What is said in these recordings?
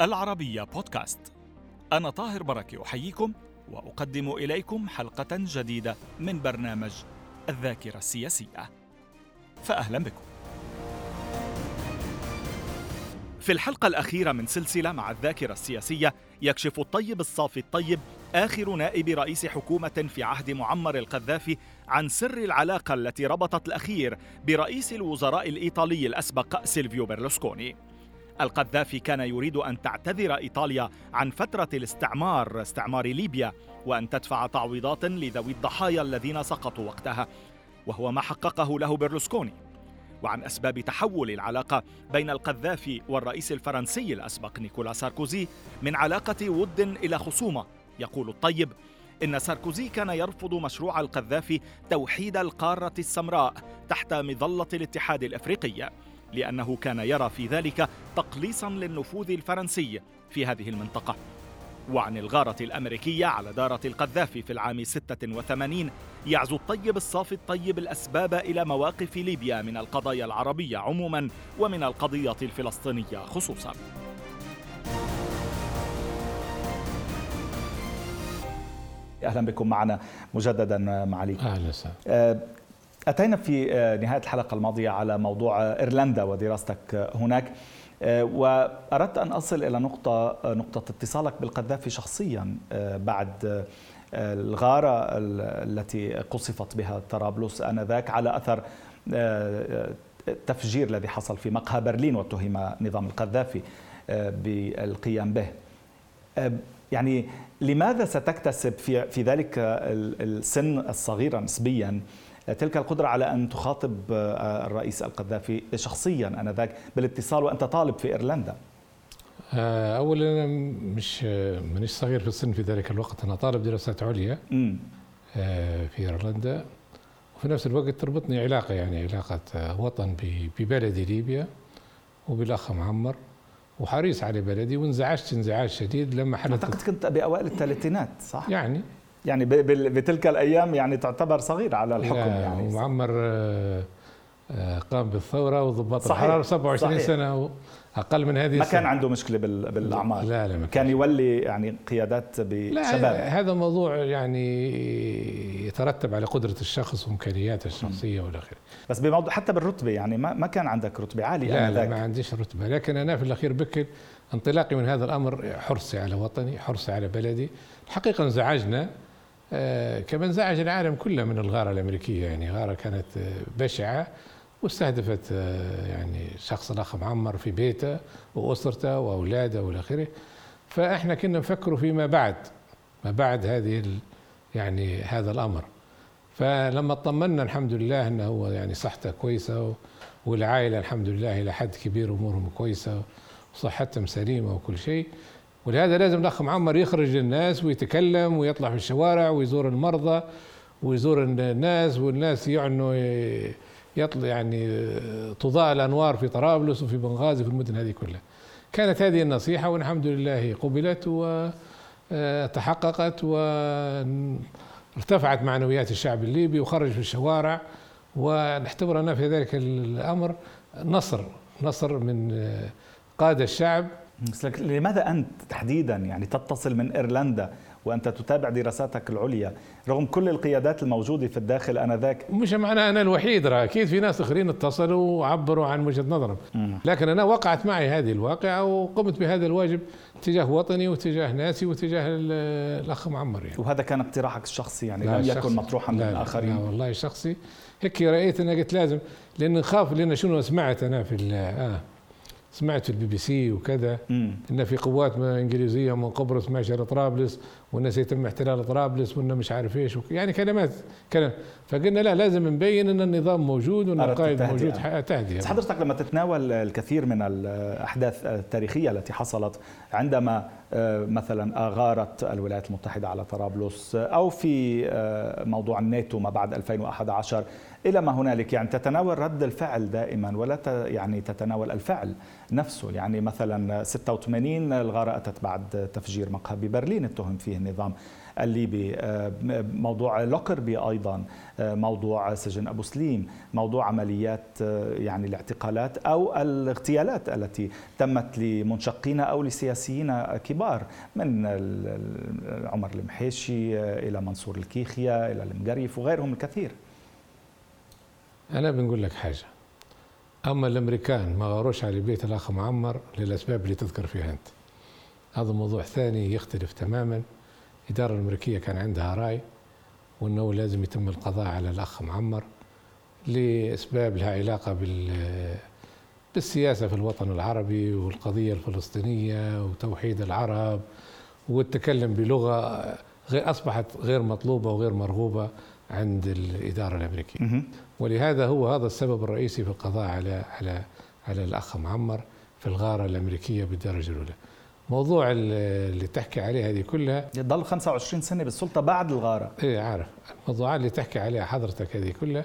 العربية بودكاست. أنا طاهر بركة أحييكم وأقدم إليكم حلقة جديدة من برنامج الذاكرة السياسية. فأهلا بكم. في الحلقة الأخيرة من سلسلة مع الذاكرة السياسية يكشف الطيب الصافي الطيب آخر نائب رئيس حكومة في عهد معمر القذافي عن سر العلاقة التي ربطت الأخير برئيس الوزراء الإيطالي الأسبق سيلفيو بيرلوسكوني القذافي كان يريد أن تعتذر إيطاليا عن فترة الاستعمار استعمار ليبيا وأن تدفع تعويضات لذوي الضحايا الذين سقطوا وقتها وهو ما حققه له بيرلوسكوني وعن أسباب تحول العلاقة بين القذافي والرئيس الفرنسي الأسبق نيكولا ساركوزي من علاقة ود إلى خصومة. يقول الطيب إن ساركوزي كان يرفض مشروع القذافي توحيد القارة السمراء تحت مظلة الاتحاد الأفريقي. لأنه كان يرى في ذلك تقليصا للنفوذ الفرنسي في هذه المنطقة. وعن الغارة الأمريكية على دارة القذافي في العام 86 يعزو الطيب الصافي الطيب الأسباب إلى مواقف ليبيا من القضايا العربية عموما ومن القضية الفلسطينية خصوصا. أهلا بكم معنا مجددا معالي أهلا وسهلا. أتينا في نهاية الحلقة الماضية على موضوع إيرلندا ودراستك هناك. وأردت أن أصل إلى نقطة نقطة اتصالك بالقذافي شخصيا بعد الغارة التي قصفت بها طرابلس آنذاك على أثر التفجير الذي حصل في مقهى برلين واتهم نظام القذافي بالقيام به. يعني لماذا ستكتسب في في ذلك السن الصغير نسبيا؟ تلك القدرة على أن تخاطب الرئيس القذافي شخصيا أنذاك بالاتصال وأنت طالب في إيرلندا أولا مش مانيش صغير في السن في ذلك الوقت أنا طالب دراسات عليا م. في إيرلندا وفي نفس الوقت تربطني علاقة يعني علاقة وطن ببلدي ليبيا وبالأخ معمر وحريص على بلدي وانزعجت انزعاج شديد لما حدث أعتقد كنت بأوائل الثلاثينات صح؟ يعني يعني بتلك الأيام يعني تعتبر صغير على الحكم يعني. ومعمر قام بالثورة وضباط الحرارة 27 صحيح. سنة أقل من هذه ما كان عنده مشكلة بالاعمار لا لا ما كان. يولي يعني قيادات بشباب هذا موضوع يعني يترتب على قدرة الشخص وإمكانياته الشخصية والى اخره بس بموضوع حتى بالرتبة يعني ما ما كان عندك رتبة عالية لا لا ما عنديش رتبة. لكن أنا في الأخير بكل انطلاقي من هذا الأمر حرصي على وطني حرصي على بلدي. الحقيقة انزعجنا آه كما انزعج العالم كله من الغارة الأمريكية. يعني غارة كانت بشعة واستهدفت يعني شخص الاخ معمر في بيته وأسرته وأولاده والى آخره. فإحنا كنا نفكر فيما بعد ما بعد هذه يعني هذا الأمر. فلما اطمنا الحمد لله إنه هو يعني صحته كويسة والعائلة الحمد لله إلى حد كبير أمورهم كويسة وصحتهم سليمة وكل شيء. ولهذا لازم الأخ معمر يخرج للناس ويتكلم ويطلع في الشوارع ويزور المرضى ويزور الناس والناس يعنوا يطلع يعني تضاء الأنوار في طرابلس وفي بنغازي في المدن هذه كلها. كانت هذه النصيحة والحمد لله قبلت وتحققت وارتفعت معنويات الشعب الليبي وخرج في الشوارع ونعتبر في ذلك الأمر نصر نصر من قادة الشعب لماذا أنت تحديدا يعني تتصل من إيرلندا وأنت تتابع دراساتك العليا رغم كل القيادات الموجودة في الداخل آنذاك؟ مش معناه أنا الوحيد راه أكيد في ناس آخرين اتصلوا وعبروا عن وجهة نظرهم. لكن أنا وقعت معي هذه الواقعة وقمت بهذا الواجب تجاه وطني وتجاه ناسي وتجاه الأخ معمر يعني. وهذا كان اقتراحك الشخصي يعني؟ لم يكن مطروحا من الآخرين. لا والله شخصي. هيك رأيت أنا قلت لازم لأن نخاف لأن شنو سمعت أنا في آه. سمعت في البي بي سي وكذا. إن في قوات إنجليزية من قبرص ماشيه لطرابلس وإن سيتم احتلال طرابلس وان مش عارف إيش يعني كلمات كلام. فقلنا لا لازم نبين إن النظام موجود وإن القائد موجود تهدئة. بس حضرتك لما تتناول الكثير من الأحداث التاريخية التي حصلت عندما مثلا غارت الولايات المتحدة على طرابلس أو في موضوع الناتو ما بعد 2011 إلى ما هنالك يعني تتناول رد الفعل دائما ولا يعني تتناول الفعل نفسه. يعني مثلا 86 الغارة أتت بعد تفجير مقهى ببرلين اتهم فيه النظام الليبي آه، موضوع لوكربي أيضا آه، موضوع سجن أبو سليم موضوع عمليات آه، يعني الاعتقالات أو الاغتيالات التي تمت لمنشقين أو لسياسيين كبار من عمر المحيشي إلى منصور الكيخيا إلى المقريف وغيرهم الكثير. أنا بنقول لك حاجة. أما الأمريكان ما غاروش على بيت الأخ معمر للأسباب اللي تذكر فيها أنت. هذا موضوع ثاني يختلف تماما. الإدارة الأمريكية كان عندها رأي وأنه لازم يتم القضاء على الأخ معمر لأسباب لها علاقة بال بالسياسة في الوطن العربي والقضية الفلسطينية وتوحيد العرب والتكلم بلغة غير أصبحت غير مطلوبة وغير مرغوبة عند الإدارة الأمريكية. ولهذا هو هذا السبب الرئيسي في القضاء على على على الأخ معمر في الغارة الأمريكية بالدرجة الأولى. موضوع اللي تحكي عليها هذه كلها. ضل 25 سنة بالسلطة بعد الغارة. إيه عارف. الموضوعات اللي تحكي عليها حضرتك هذه كلها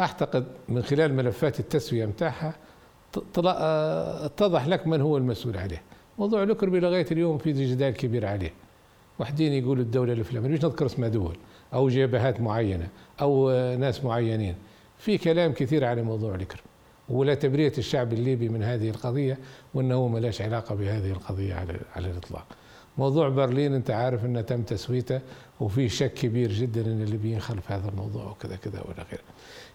أعتقد من خلال ملفات التسوية متاعها اتضح لك من هو المسؤول عليه. موضوع لوكربي لغايه اليوم في جدال كبير عليه. واحدين يقولوا الدولة الفلانيه مش نذكر اسمها دول أو جبهات معينة أو ناس معينين. في كلام كثير على موضوع لوكربي ولا تبرية الشعب الليبي من هذه القضية وأنه ما لاش علاقة بهذه القضية على, على الإطلاق. موضوع برلين أنت عارف أنه تم تسويته وفي شك كبير جدا أن الليبيين خلف هذا الموضوع وكذا كذا وإلى آخره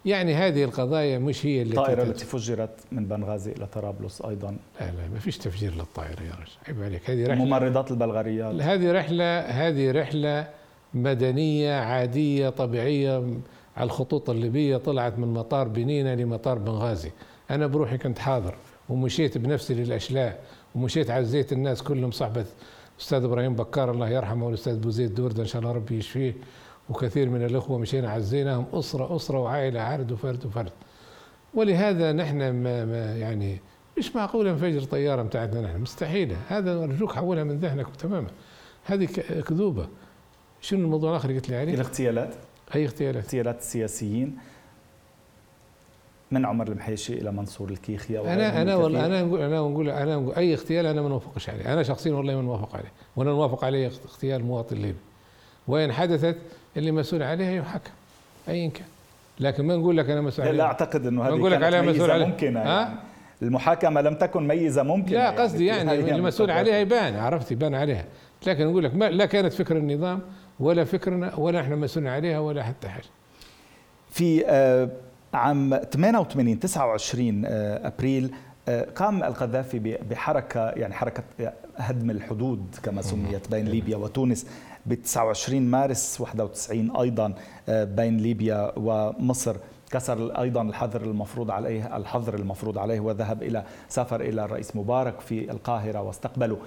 يعني هذه القضايا مش هي اللي الطائرة التي فجرت من بنغازي إلى طرابلس أيضا. لا لا ما فيش تفجير للطائرة يا رجل عيب عليك. هذه رحلة ممرضات البلغاريات هذه رحلة هذه رحلة مدنية عادية طبيعية على الخطوط الليبية طلعت من مطار بنينة لمطار بنغازي. أنا بروحي كنت حاضر ومشيت بنفسي للأشلاء ومشيت عزيت الناس كلهم صحبة أستاذ إبراهيم بكار الله يرحمه والأستاذ بوزيد دوردة إن شاء الله ربي يشفيه وكثير من الأخوة مشينا عزيناهم أسرة أسرة وعائلة عرد وفرد وفرد. ولهذا نحن ما, ما يعني مش معقول نفجر طيارة بتاعتنا نحن مستحيلة. هذا أرجوك حولها من ذهنك تماما. هذه كذوبة. شنو الموضوع الآخر قلت لي عليه؟ الاغتيالات أي اغتيالات؟ اغتيالات السياسيين من عمر المحيشي إلى منصور الكيخي أنا أنا والله أنا نقول أنا نقول أنا نقول أي اغتيال أنا ما نوافقش عليه. أنا شخصيا والله ما نوافق عليه. وأنا نوافق عليه اغتيال مواطن ليبي وإن حدثت اللي مسؤول عليها يحكم ايا كان. لكن ما نقول لك أنا مسؤول عليه لا أعتقد إنه هذه نقول لك عليها مسؤول عليه ممكنة يعني. المحاكمة لم تكن ميزة ممكنة لا يعني. قصدي يعني, يعني المسؤول عليها يبان عرفت يبان عليها. لكن نقول لك ما لا كانت فكر النظام ولا فكرنا ولا إحنا مسؤولين عليها ولا حتى حاجة في آه عام 88 29 آه، أبريل آه، قام القذافي بحركة يعني حركة هدم الحدود كما سميت بين ليبيا وتونس ب 29 مارس 91 أيضا بين ليبيا ومصر. كسر أيضا الحظر المفروض عليه الحظر المفروض عليه وذهب إلى سافر إلى الرئيس مبارك في القاهرة واستقبله.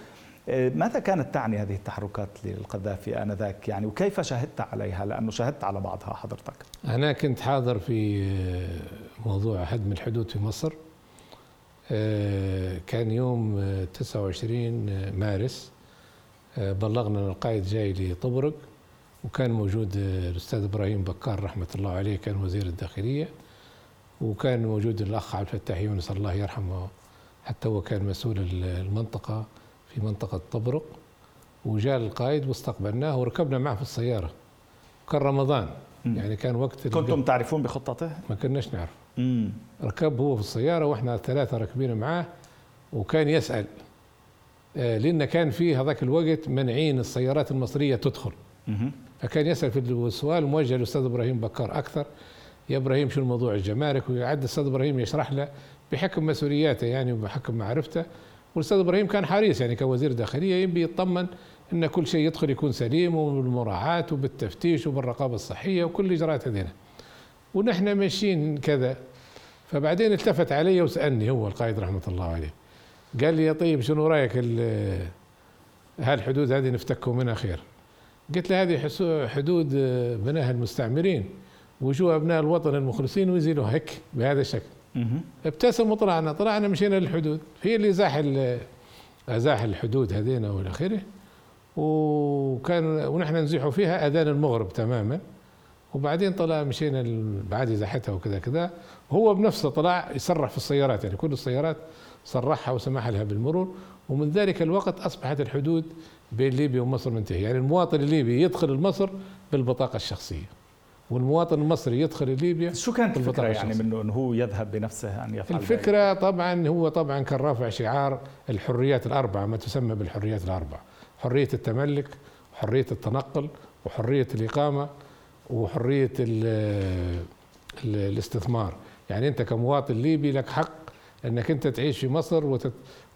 ماذا كانت تعني هذه التحركات للقذافي آنذاك؟ يعني وكيف شهدت عليها؟ لأنه شهدت على بعضها حضرتك. أنا كنت حاضر في موضوع هدم الحدود في مصر. كان يوم 29 مارس. بلغنا أن القائد جاي لطبرق وكان موجود الأستاذ إبراهيم بكار رحمة الله عليه كان وزير الداخلية. وكان موجود الأخ عبد الفتاح يونس الله يرحمه حتى هو كان مسؤول المنطقة. في منطقة طبرق وجاء القائد واستقبلناه وركبنا معه في السيارة كان رمضان مم. يعني كان وقت كنتم تعرفون بخطته؟ ما كناش نعرف مم. ركب هو في السيارة وإحنا ثلاثة راكبين معاه وكان يسأل آه لأن كان في هذاك الوقت منعين السيارات المصرية تدخل مم. فكان يسأل في السؤال موجه للأستاذ إبراهيم بكار أكثر يا إبراهيم شو الموضوع الجمارك ويعد الأستاذ إبراهيم يشرح له بحكم مسؤولياته يعني وبحكم معرفته والأستاذ إبراهيم كان حريص يعني كوزير داخلية يبي يطمن إن كل شيء يدخل يكون سليم وبالمراعاة وبالتفتيش وبالرقابة الصحية وكل الاجراءات هذينا. ونحن ماشيين كذا. فبعدين التفت علي وسألني هو القائد رحمة الله عليه. قال لي يا طيب شنو رأيك هالحدود هذه نفتكوا منها خير قلت له هذه حدود بناها المستعمرين. وجوا أبناء الوطن المخلصين ويزيلوا هيك بهذا الشكل. ابتسم وطلعنا. طلعنا مشينا للحدود. هي اللي زاح ازاح الحدود هذين والى اخره وكان ونحن نزيحوا فيها أذان المغرب تماما. وبعدين طلع مشينا بعد إزاحتها وكذا كذا. هو بنفسه طلع يصرح في السيارات. يعني كل السيارات صرحها وسمح لها بالمرور. ومن ذلك الوقت أصبحت الحدود بين ليبيا ومصر منتهية. يعني المواطن الليبي يدخل مصر بالبطاقة الشخصية. والمواطن المصري يدخل ليبيا شو كانت الفكرة يعني منه إنه هو يذهب بنفسه أن يفعل الفكرة ذلك. طبعا هو طبعا كان رافع شعار الحريات الأربعة ما تسمى بالحريات الأربعة. حرية التملك وحريه التنقل وحرية الإقامة وحرية الاستثمار. يعني أنت كمواطن ليبي لك حق إنك أنت تعيش في مصر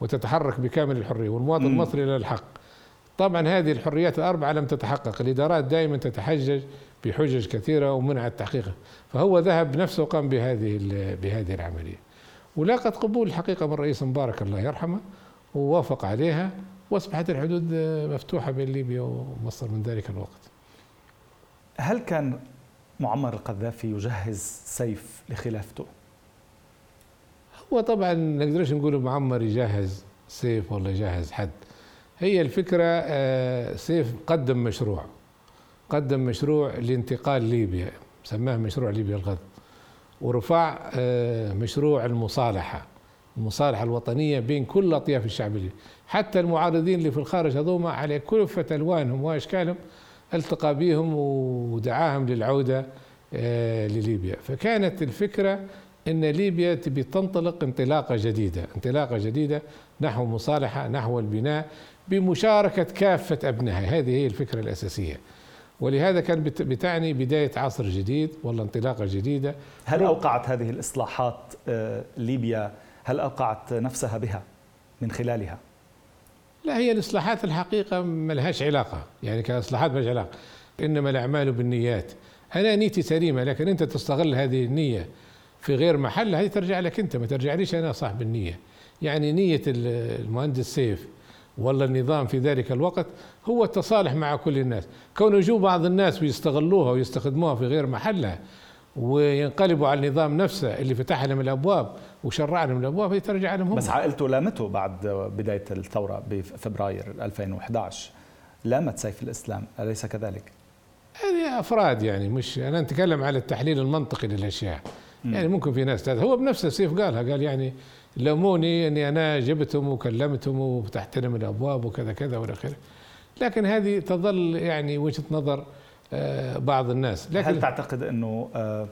وتتحرك بكامل الحرية والمواطن المصري له الحق. طبعا هذه الحريات الأربعة لم تتحقق. الإدارات دائما تتحجج بحجج كثيرة ومنعت تحقيقها فهو ذهب بنفسه وقام بهذه بهذه العملية. ولاقت قبول الحقيقة من الرئيس مبارك الله يرحمه ووافق عليها وأصبحت الحدود مفتوحة بين ليبيا ومصر من ذلك الوقت. هل كان معمر القذافي يجهز سيف لخلافته؟ هو طبعا نقدرش نقول معمر يجهز سيف ولا يجهز حد. هي الفكرة آه، سيف قدم مشروع. قدم مشروع لانتقال ليبيا سماه مشروع ليبيا الغد ورفع آه، مشروع المصالحة المصالحة الوطنية بين كل أطياف الشعب الليبي حتى المعارضين اللي في الخارج هذوما على كلفة ألوانهم وأشكالهم التقى بهم ودعاهم للعودة آه، لليبيا. فكانت الفكرة إن ليبيا تبي تنطلق انطلاقة جديدة، انطلاقة جديدة نحو مصالحة، نحو البناء بمشاركة كافة أبنائها، هذه هي الفكرة الأساسية. ولهذا كان بتعني بداية عصر جديد ولا انطلاقة جديدة. هل أوقعت هذه الإصلاحات آه، ليبيا هل أوقعت نفسها بها من خلالها؟ لا هي الإصلاحات الحقيقة ما لهاش علاقة، يعني كإصلاحات ما لهاش علاقة. إنما الأعمال بالنيات. أنا نيتي سليمة لكن أنت تستغل هذه النية في غير محل هذه ترجع لك أنت ما ترجعليش أنا صاحب النية يعني نية المهندس سيف ولا النظام في ذلك الوقت هو التصالح مع كل الناس. كون يجوا بعض الناس ويستغلوها ويستخدموها في غير محلها وينقلبوا على النظام نفسه اللي فتح لهم الأبواب وشرع لهم الأبواب هي ترجع لهم هم. بس عائلته لامته بعد بداية الثورة بفبراير 2011 لامت سيف الإسلام أليس كذلك؟ هذه أفراد يعني مش أنا نتكلم على التحليل المنطقي للأشياء. يعني ممكن في ناس هو بنفسه سيف قالها قال يعني لوموني اني أنا جبتهم وكلمتهم وفتحت الابواب وكذا كذا والى اخره. لكن هذه تظل يعني وجهة نظر آه، بعض الناس. لكن هل تعتقد انه آه،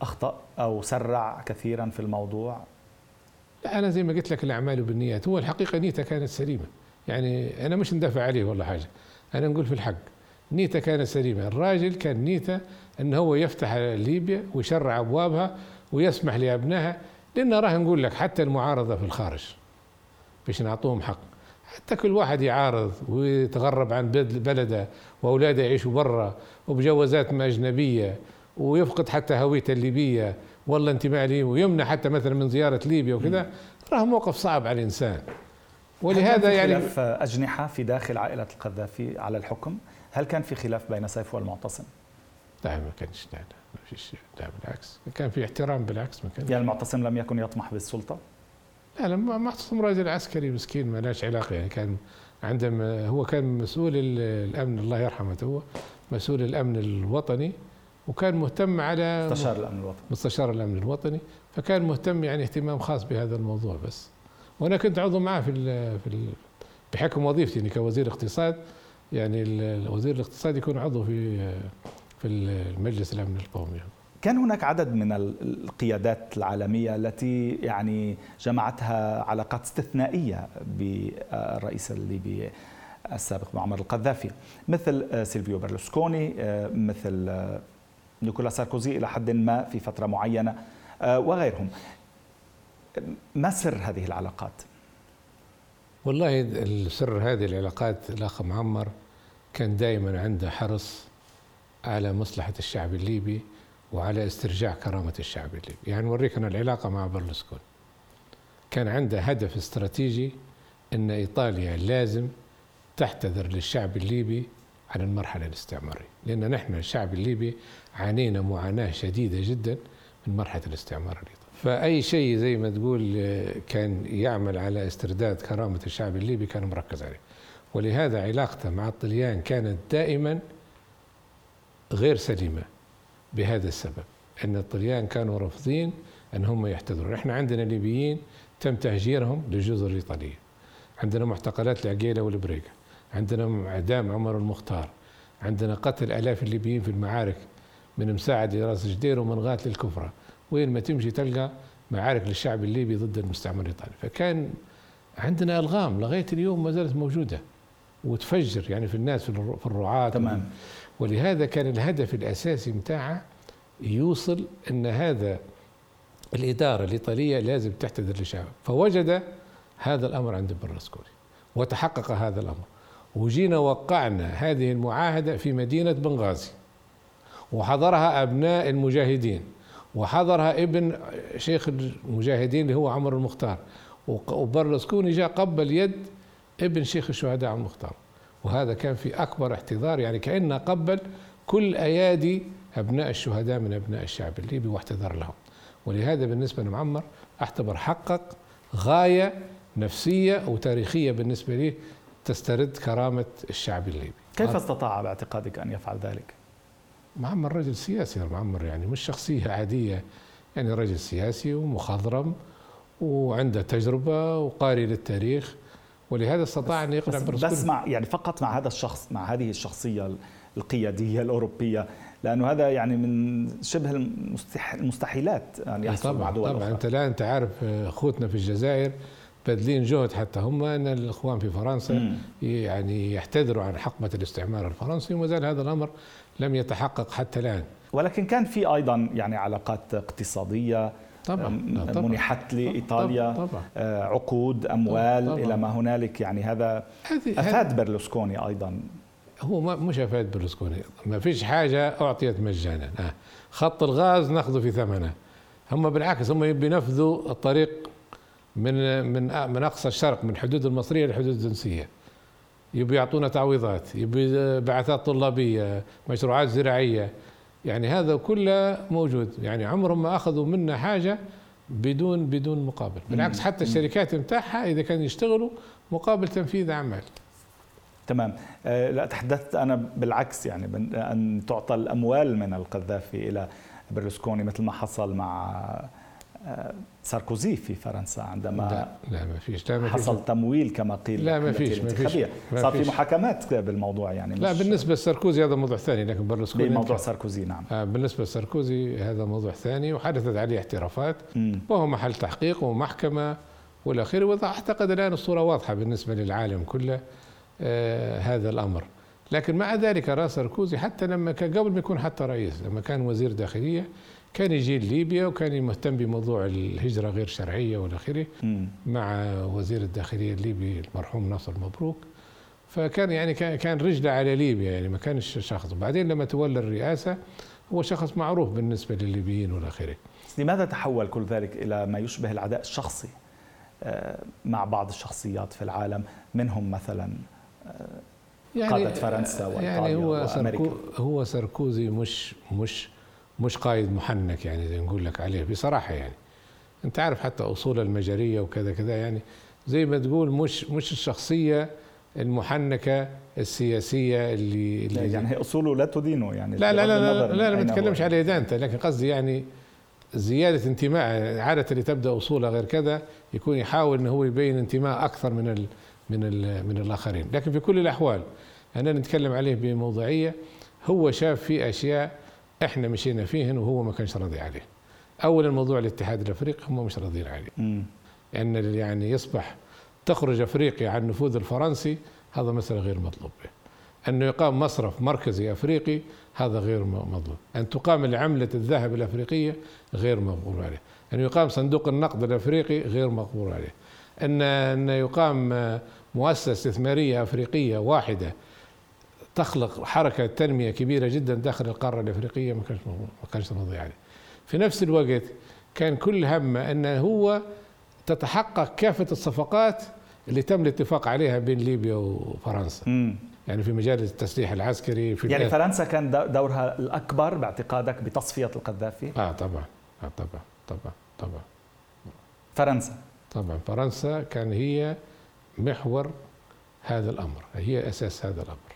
اخطأ أو سرع كثيرا في الموضوع؟ لا أنا زي ما قلت لك الأعمال بالنيات. هو الحقيقة نيتة كانت سليمة. يعني أنا مش ندافع عليه ولا حاجة. أنا نقول في الحق نيتة كانت سليمة. الراجل كان نيتة أن هو يفتح ليبيا ويشرع أبوابها ويسمح لأبنائها لأن راه نقول لك حتى المعارضة في الخارج باش نعطوهم حق. حتى كل واحد يعارض ويتغرب عن بلده وأولاده يعيشوا برا وبجوازات أجنبية ويفقد حتى هويته الليبية. والله انتماء لي ويمنع حتى مثلا من زيارة ليبيا وكذا. راه موقف صعب على الإنسان. ولهذا يعني خلاف أجنحة في داخل عائلة القذافي على الحكم؟ هل كان في خلاف بين سيف والمعتصم؟ لا ما كانش لا ما فيش لا بالعكس. كان في احترام بالعكس ما كان يعني المعتصم لم يكن يطمح بالسلطة؟ لا لا معتصم راجل عسكري مسكين ما لاش علاقة. يعني كان عندما هو كان مسؤول الأمن الله يرحمه هو مسؤول الأمن الوطني وكان مهتم على مستشار الأمن الوطني. مستشار الأمن الوطني فكان مهتم يعني اهتمام خاص بهذا الموضوع بس. وأنا كنت عضو معه في ال في ال بحكم وظيفتي يعني كوزير اقتصاد يعني وزير الاقتصاد يكون عضو في في المجلس الأمن القومي كان هناك عدد من القيادات العالمية التي يعني جمعتها علاقات استثنائية بالرئيس الليبي السابق معمر القذافي مثل سيلفيو برلوسكوني مثل نيكولا ساركوزي إلى حد ما في فترة معينة وغيرهم ما سر هذه العلاقات؟ والله سر هذه العلاقات الأخ معمر كان دائما عنده حرص على مصلحة الشعب الليبي وعلى استرجاع كرامة الشعب الليبي. يعني نوريك أنا العلاقة مع برلسكون كان عنده هدف استراتيجي أن إيطاليا لازم تعتذر للشعب الليبي عن المرحلة الاستعمارية لأن نحن الشعب الليبي عانينا معاناة شديدة جدا من مرحلة الاستعمار الإيطالي. فأي شيء زي ما تقول كان يعمل على استرداد كرامة الشعب الليبي كان مركز عليه. ولهذا علاقته مع الطليان كانت دائما غير سليمة بهذا السبب أن الطليان كانوا رافضين أن هم يحتضرون. إحنا عندنا ليبيين تم تهجيرهم للجزر الإيطالية. عندنا معتقلات العقيلة والبريقة. عندنا إعدام عمر المختار. عندنا قتل آلاف الليبيين في المعارك من مساعد لراس جدير ومن غات للكفرة. وين ما تمشي تلقى معارك للشعب الليبي ضد المستعمر الإيطالي. فكان عندنا ألغام لغاية اليوم ما زالت موجودة. وتفجر يعني في الناس في الرعاة. تمام. ولهذا كان الهدف الأساسي متاعه يوصل أن هذا الإدارة الإيطالية لازم تحتضر للشعب. فوجد هذا الأمر عند برلسكوني وتحقق هذا الأمر. وجينا وقعنا هذه المعاهدة في مدينة بنغازي وحضرها أبناء المجاهدين وحضرها ابن شيخ المجاهدين اللي هو عمر المختار. وبرلسكوني جاء قبل يد ابن شيخ الشهداء عمر المختار. وهذا كان في أكبر احتضار يعني كأنه قبل كل أيادي أبناء الشهداء من أبناء الشعب الليبي واحتضر لهم ولهذا بالنسبة لمعمر اعتبر حقق غاية نفسية وتاريخية بالنسبة لي تسترد كرامة الشعب الليبي كيف استطاع باعتقادك أن يفعل ذلك؟ معمر رجل سياسي معمر يعني مش شخصية عادية يعني رجل سياسي ومخضرم وعنده تجربة وقاري للتاريخ ولهذا استطاع أن يقنع بس, بس مع يعني فقط مع هذا الشخص مع هذه الشخصية القيادية الأوروبية لأنه هذا يعني من شبه المستحيلات أن يحصل طبعا مع دول طبعا. أنت لا أنت عارف أخوتنا في الجزائر باذلين جهد حتى هم أن الإخوان في فرنسا مم. يعني يحتذروا عن حقبه الاستعمار الفرنسي وما زال هذا الأمر لم يتحقق حتى الآن. ولكن كان في أيضا يعني علاقات اقتصادية طبعا, منحت لايطاليا طبعا آه، عقود أموال طبعا. إلى ما هنالك. يعني هذا أفاد برلوسكوني أيضا. هو ما مش أفاد برلوسكوني. ما فيش حاجة أعطيت مجانا. آه. خط الغاز نأخذه في ثمنه. هم بالعكس هم بينفذوا الطريق من من من أقصى الشرق من حدود المصرية للحدود التونسيه يبي يعطونا تعويضات يبي بعثات طلابية مشروعات زراعية. يعني هذا كله موجود. يعني عمرهم ما أخذوا منا حاجة بدون بدون مقابل. بالعكس حتى الشركات متاعها إذا كانوا يشتغلوا مقابل تنفيذ أعمال. تمام. آه، لا تحدثت أنا بالعكس يعني أن تعطى الأموال من القذافي إلى برلسكوني مثل ما حصل مع ساركوزي في فرنسا عندما لا لا ما فيش. لا ما حصل فيش. تمويل كما قيل لا ما فيش ما فيش. صار في محاكمات بالموضوع يعني لا بالنسبة لساركوزي هذا موضوع ثاني لكن برلسكوني موضوع ساركوزي نعم. آه بالنسبة لساركوزي هذا موضوع ثاني وحدثت عليه اعترافات وهو محل تحقيق ومحكمة والى آخره. وأعتقد الآن الصورة واضحة بالنسبة للعالم كله آه هذا الأمر. لكن مع ذلك راس ساركوزي حتى لما كان قبل ما يكون حتى رئيس لما كان وزير داخلية كان يجي ليبيا وكان مهتم بموضوع الهجرة غير شرعية وإلى آخره مع وزير الداخلية الليبي المرحوم ناصر مبروك. فكان يعني كان رجله على ليبيا يعني ما كانش شخص. بعدين لما تولى الرئاسة هو شخص معروف بالنسبة للليبيين وإلى آخره. لماذا تحول كل ذلك إلى ما يشبه العداء الشخصي؟ آه، مع بعض الشخصيات في العالم منهم مثلا آه، يعني قادة فرنسا وإيطاليا يعني هو سركو هو ساركوزي مش مش مش قائد محنك يعني زي نقول لك عليه بصراحة يعني. أنت عارف حتى أصول المجريه وكذا كذا يعني. زي ما تقول مش مش الشخصية المحنكة السياسية اللي, اللي يعني هي أصوله لا تدينه يعني لا لا لا لا, لا, لا ما نتكلمش على ادانته لكن قصدي يعني زيادة انتماء عادة اللي تبدأ أصولها غير كذا يكون يحاول انه هو يبين انتماء أكثر من ال من ال من الآخرين. لكن في كل الأحوال أنا نتكلم عليه بموضوعية هو شاف في أشياء إحنا مشينا فيهن وهو ما كانش راضي عليه. اولا موضوع الاتحاد الأفريقي هم مش راضيين عليه. إن يعني يصبح تخرج افريقيا عن النفوذ الفرنسي هذا مسألة غير مطلوب. به أنه يقام مصرف مركزي أفريقي هذا غير مطلوب. أن تقام العملة الذهب الأفريقية غير مقبول عليه. أن يقام صندوق النقد الأفريقي غير مقبول عليه. أن أن يقام مؤسسة استثمارية أفريقية واحدة تخلق حركة تنمية كبيرة جدا داخل القارة الأفريقية ما كانش ما كانش راضي عليه في نفس الوقت كان كل همه أنه هو تتحقق كافة الصفقات اللي تم الاتفاق عليها بين ليبيا وفرنسا. م. يعني في مجال التسليح العسكري في يعني فرنسا كان دورها الأكبر باعتقادك بتصفية القذافي؟ آه طبعا. آه طبعا. طبعا. طبعا. فرنسا. طبعا. فرنسا كان هي محور هذا الأمر هي أساس هذا الأمر.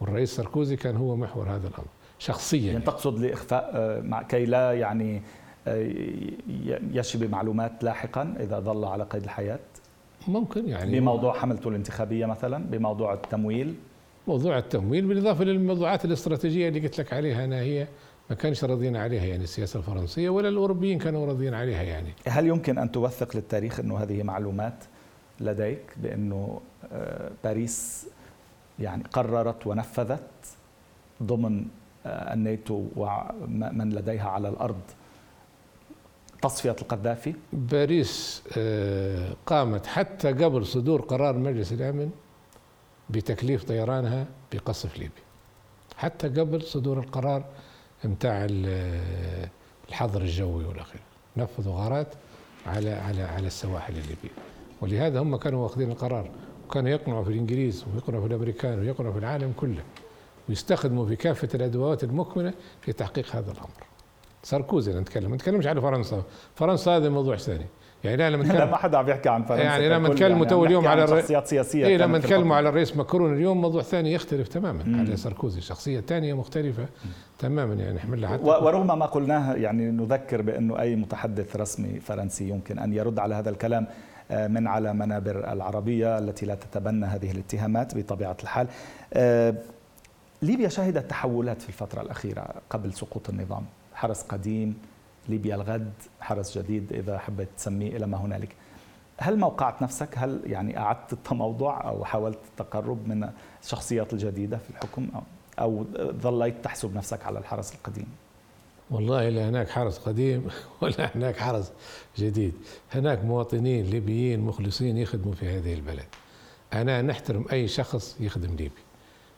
والرئيس ساركوزي كان هو محور هذا الأمر شخصيا يعني تقصد لإخفاء آه، كي لا يعني آه، يشي بمعلومات لاحقا إذا ظل على قيد الحياة؟ ممكن يعني بموضوع حملته الانتخابية مثلا بموضوع التمويل؟ موضوع التمويل بالإضافة للموضوعات الاستراتيجية اللي قلت لك عليها أنا هي ما كانش راضيين عليها يعني السياسة الفرنسية ولا الأوروبيين كانوا راضيين عليها يعني. هل يمكن أن توثق للتاريخ إنه هذه معلومات لديك بأنه آه، باريس يعني قررت ونفذت ضمن آه، الناتو ومن لديها على الأرض تصفية القذافي؟ باريس آه، قامت حتى قبل صدور قرار مجلس الأمن بتكليف طيرانها بقصف ليبيا. حتى قبل صدور القرار متاع الحظر الجوي والأخير. نفذوا غارات على على على السواحل الليبية. ولهذا هم كانوا واخذين القرار. وكانوا يقنعوا في الإنجليز ويقنعوا في الأمريكان ويقنعوا في العالم كله ويستخدموا في كافة الأدوات المكمنه في تحقيق هذا الأمر ساركوزي نتكلم ما نتكلمش على فرنسا فرنسا هذا موضوع ثاني يعني لا لما لا ما حدا عم يحكي عن فرنسا يعني لما نتكلموا تو اليوم على شخصيات سياسية إيه لما نتكلموا على الرئيس ماكرون اليوم موضوع ثاني يختلف تماما مم. على ساركوزي شخصيه ثانية مختلفة مم. تماما يعني نحمل حتى ورغم ما قلناه يعني نذكر بأنه أي متحدث رسمي فرنسي يمكن أن يرد على هذا الكلام من على منابر العربية التي لا تتبنى هذه الاتهامات بطبيعة الحال. آه، ليبيا شهدت تحولات في الفترة الأخيرة قبل سقوط النظام. حرس قديم ليبيا الغد حرس جديد إذا حبيت تسميه إلى ما هنالك. هل موقعت نفسك؟ هل يعني أعدت التموضع أو حاولت التقرب من الشخصيات الجديدة في الحكم؟ أو, أو ظليت تحسب نفسك على الحرس القديم؟ والله لا هناك حرس قديم ولا هناك حرس جديد. هناك مواطنين ليبيين مخلصين يخدموا في هذه البلد. أنا نحترم أي شخص يخدم ليبي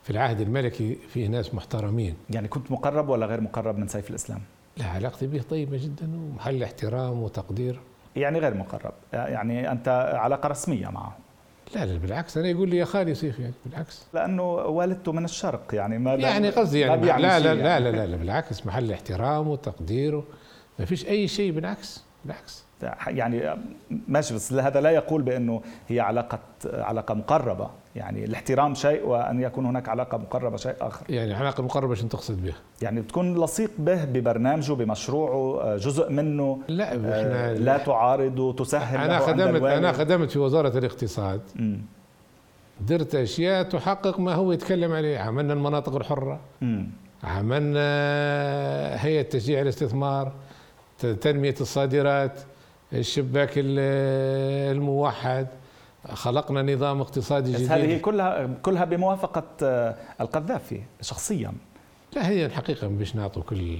في العهد الملكي فيه ناس محترمين. يعني كنت مقرب ولا غير مقرب من سيف الإسلام؟ لا علاقتي به طيبة جدا ومحل احترام وتقدير. يعني غير مقرب. يعني أنت علاقة رسمية معه. لا لا بالعكس أنا يقول لي يا خالي سيف يعني بالعكس. لأنه والدته من الشرق يعني ما يعني قصدي يعني لا لا, لا, لا لا لا لا بالعكس محل احترام وتقدير ما فيش أي شيء بالعكس بالعكس. يعني ماشي بس هذا لا يقول بأنه هي علاقة علاقة مقربة. يعني الاحترام شيء وأن يكون هناك علاقة مقربة شيء آخر. يعني علاقة مقربة شو تقصد بها؟ يعني بتكون لصيق به ببرنامجه بمشروعه جزء منه لا إحنا لا تعارض تسهل أنا خدمت أنا خدمت في وزارة الاقتصاد. م. درت أشياء تحقق ما هو يتكلم عليه عملنا المناطق الحرة. م. عملنا هيئة تشجيع الاستثمار تنمية الصادرات الشباك الموحد. خلقنا نظام اقتصادي جديد. هذه كلها كلها بموافقة آه، القذافي شخصيا. لا هي الحقيقة مش نعطوا كل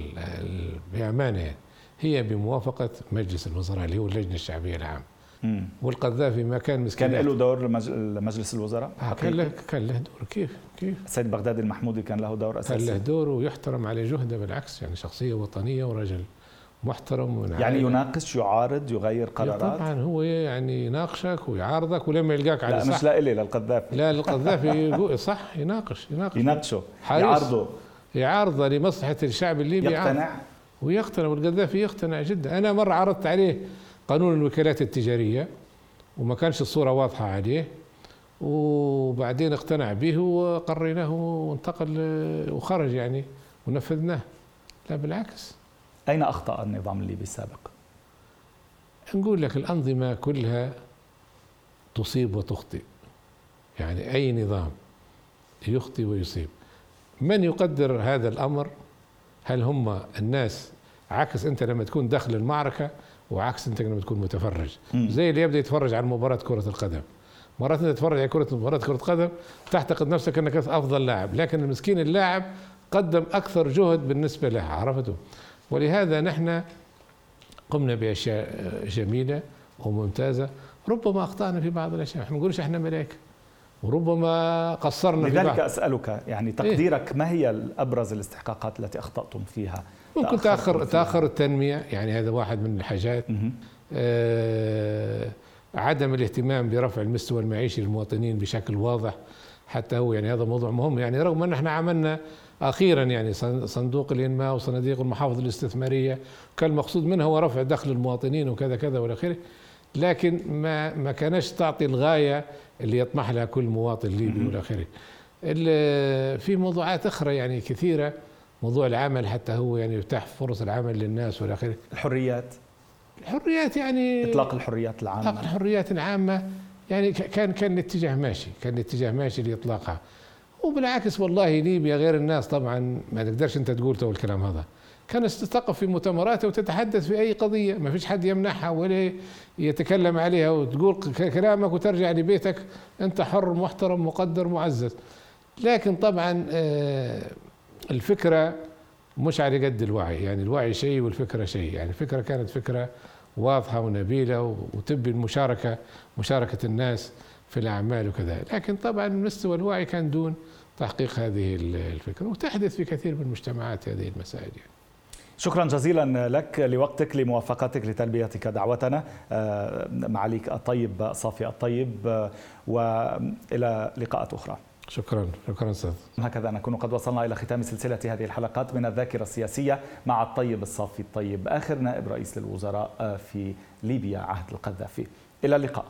بأمانة. يعني هي بموافقة مجلس الوزراء اللي هو اللجنة الشعبية العام. والقذافي ما كان مسكين كان له دور مجلس الوزراء؟ آه كان له كان له دور. كيف؟ كيف؟ السيد بغدادي المحمودي كان له دور اساسي كان له دور ويحترم على جهده بالعكس يعني شخصية وطنية ورجل. محترم يعني يناقش يعارض يغير قرارات؟ طبعا هو يعني يناقشك ويعارضك ولما يلقاك على لا صح. مش لا إلي للقذافي لا للقذافي صح يناقش يناقش. يناقشه يعارضه. يعارضه لمصلحة الشعب الليبي. يقتنع. ويقتنع والقذافي يقتنع جدا. أنا مرة عرضت عليه قانون الوكالات التجارية وما كانش الصورة واضحة عليه وبعدين اقتنع به وقريناه وانتقل وخرج يعني ونفذناه. لا بالعكس. أين أخطأ النظام الليبي السابق؟ نقول لك الأنظمة كلها تصيب وتخطئ. يعني أي نظام يخطئ ويصيب. من يقدر هذا الأمر؟ هل هم الناس؟ عكس أنت لما تكون داخل المعركة وعكس أنت لما تكون متفرج. زي اللي يبدأ يتفرج على مباراة كرة القدم. مرات أنت تتفرج على كرة مباراة كرة قدم تعتقد نفسك أنك أفضل لاعب. لكن المسكين اللاعب قدم أكثر جهد بالنسبة له. عرفته؟ ولهذا نحن قمنا بأشياء جميلة وممتازة. ربما أخطأنا في بعض الأشياء. إحنا ما نقولش إحنا ملائكه وربما قصرنا لذلك في بعض. أسألك يعني إيه؟ تقديرك إيه؟ ما هي ابرز الاستحقاقات التي أخطأتم فيها؟ ممكن تأخر تاخر التنمية يعني هذا واحد من الحاجات. آه عدم الاهتمام برفع المستوى المعيشي للمواطنين بشكل واضح. حتى هو يعني هذا موضوع مهم. يعني رغم أن إحنا عملنا أخيرا يعني صندوق الإنماء وصناديق المحافظ الاستثمارية كان المقصود منها هو رفع دخل المواطنين وكذا كذا والى آخره لكن ما ما كانش تعطي الغاية اللي يطمح لها كل مواطن ليبي والى آخره. في موضوعات أخرى يعني كثيرة موضوع العمل حتى هو يعني يتاح فرص العمل للناس والى آخره. الحريات الحريات يعني إطلاق الحريات العامة إطلاق الحريات العامة يعني كان كان الاتجاه ماشي كان الاتجاه ماشي لإطلاقها وبالعكس والله ليبيا غير الناس طبعا ما تقدرش أنت تقول تو الكلام هذا. كانت تتقف في مؤتمراتها وتتحدث في أي قضية ما فيش حد يمنعها ولا يتكلم عليها وتقول كلامك وترجع لبيتك أنت حر محترم مقدر معزز. لكن طبعا آه، الفكرة مش على قد الوعي. يعني الوعي شيء والفكرة شيء. يعني الفكرة كانت فكرة واضحة ونبيلة وتبي المشاركة مشاركة الناس في الأعمال وكذا. لكن طبعا مستوى الوعي كان دون تحقيق هذه الفكرة وتحدث في كثير من المجتمعات هذه المسائل يعني. شكرا جزيلا لك لوقتك لموافقتك لتلبيتك دعوتنا. آه، معاليك الطيب صافي الطيب آه، وإلى لقاءات أخرى. شكرا شكرا أستاذ. هكذا نكون قد وصلنا إلى ختام سلسلة هذه الحلقات من الذاكرة السياسية مع الطيب الصافي الطيب آخر نائب رئيس للوزراء في ليبيا عهد القذافي. إلى اللقاء.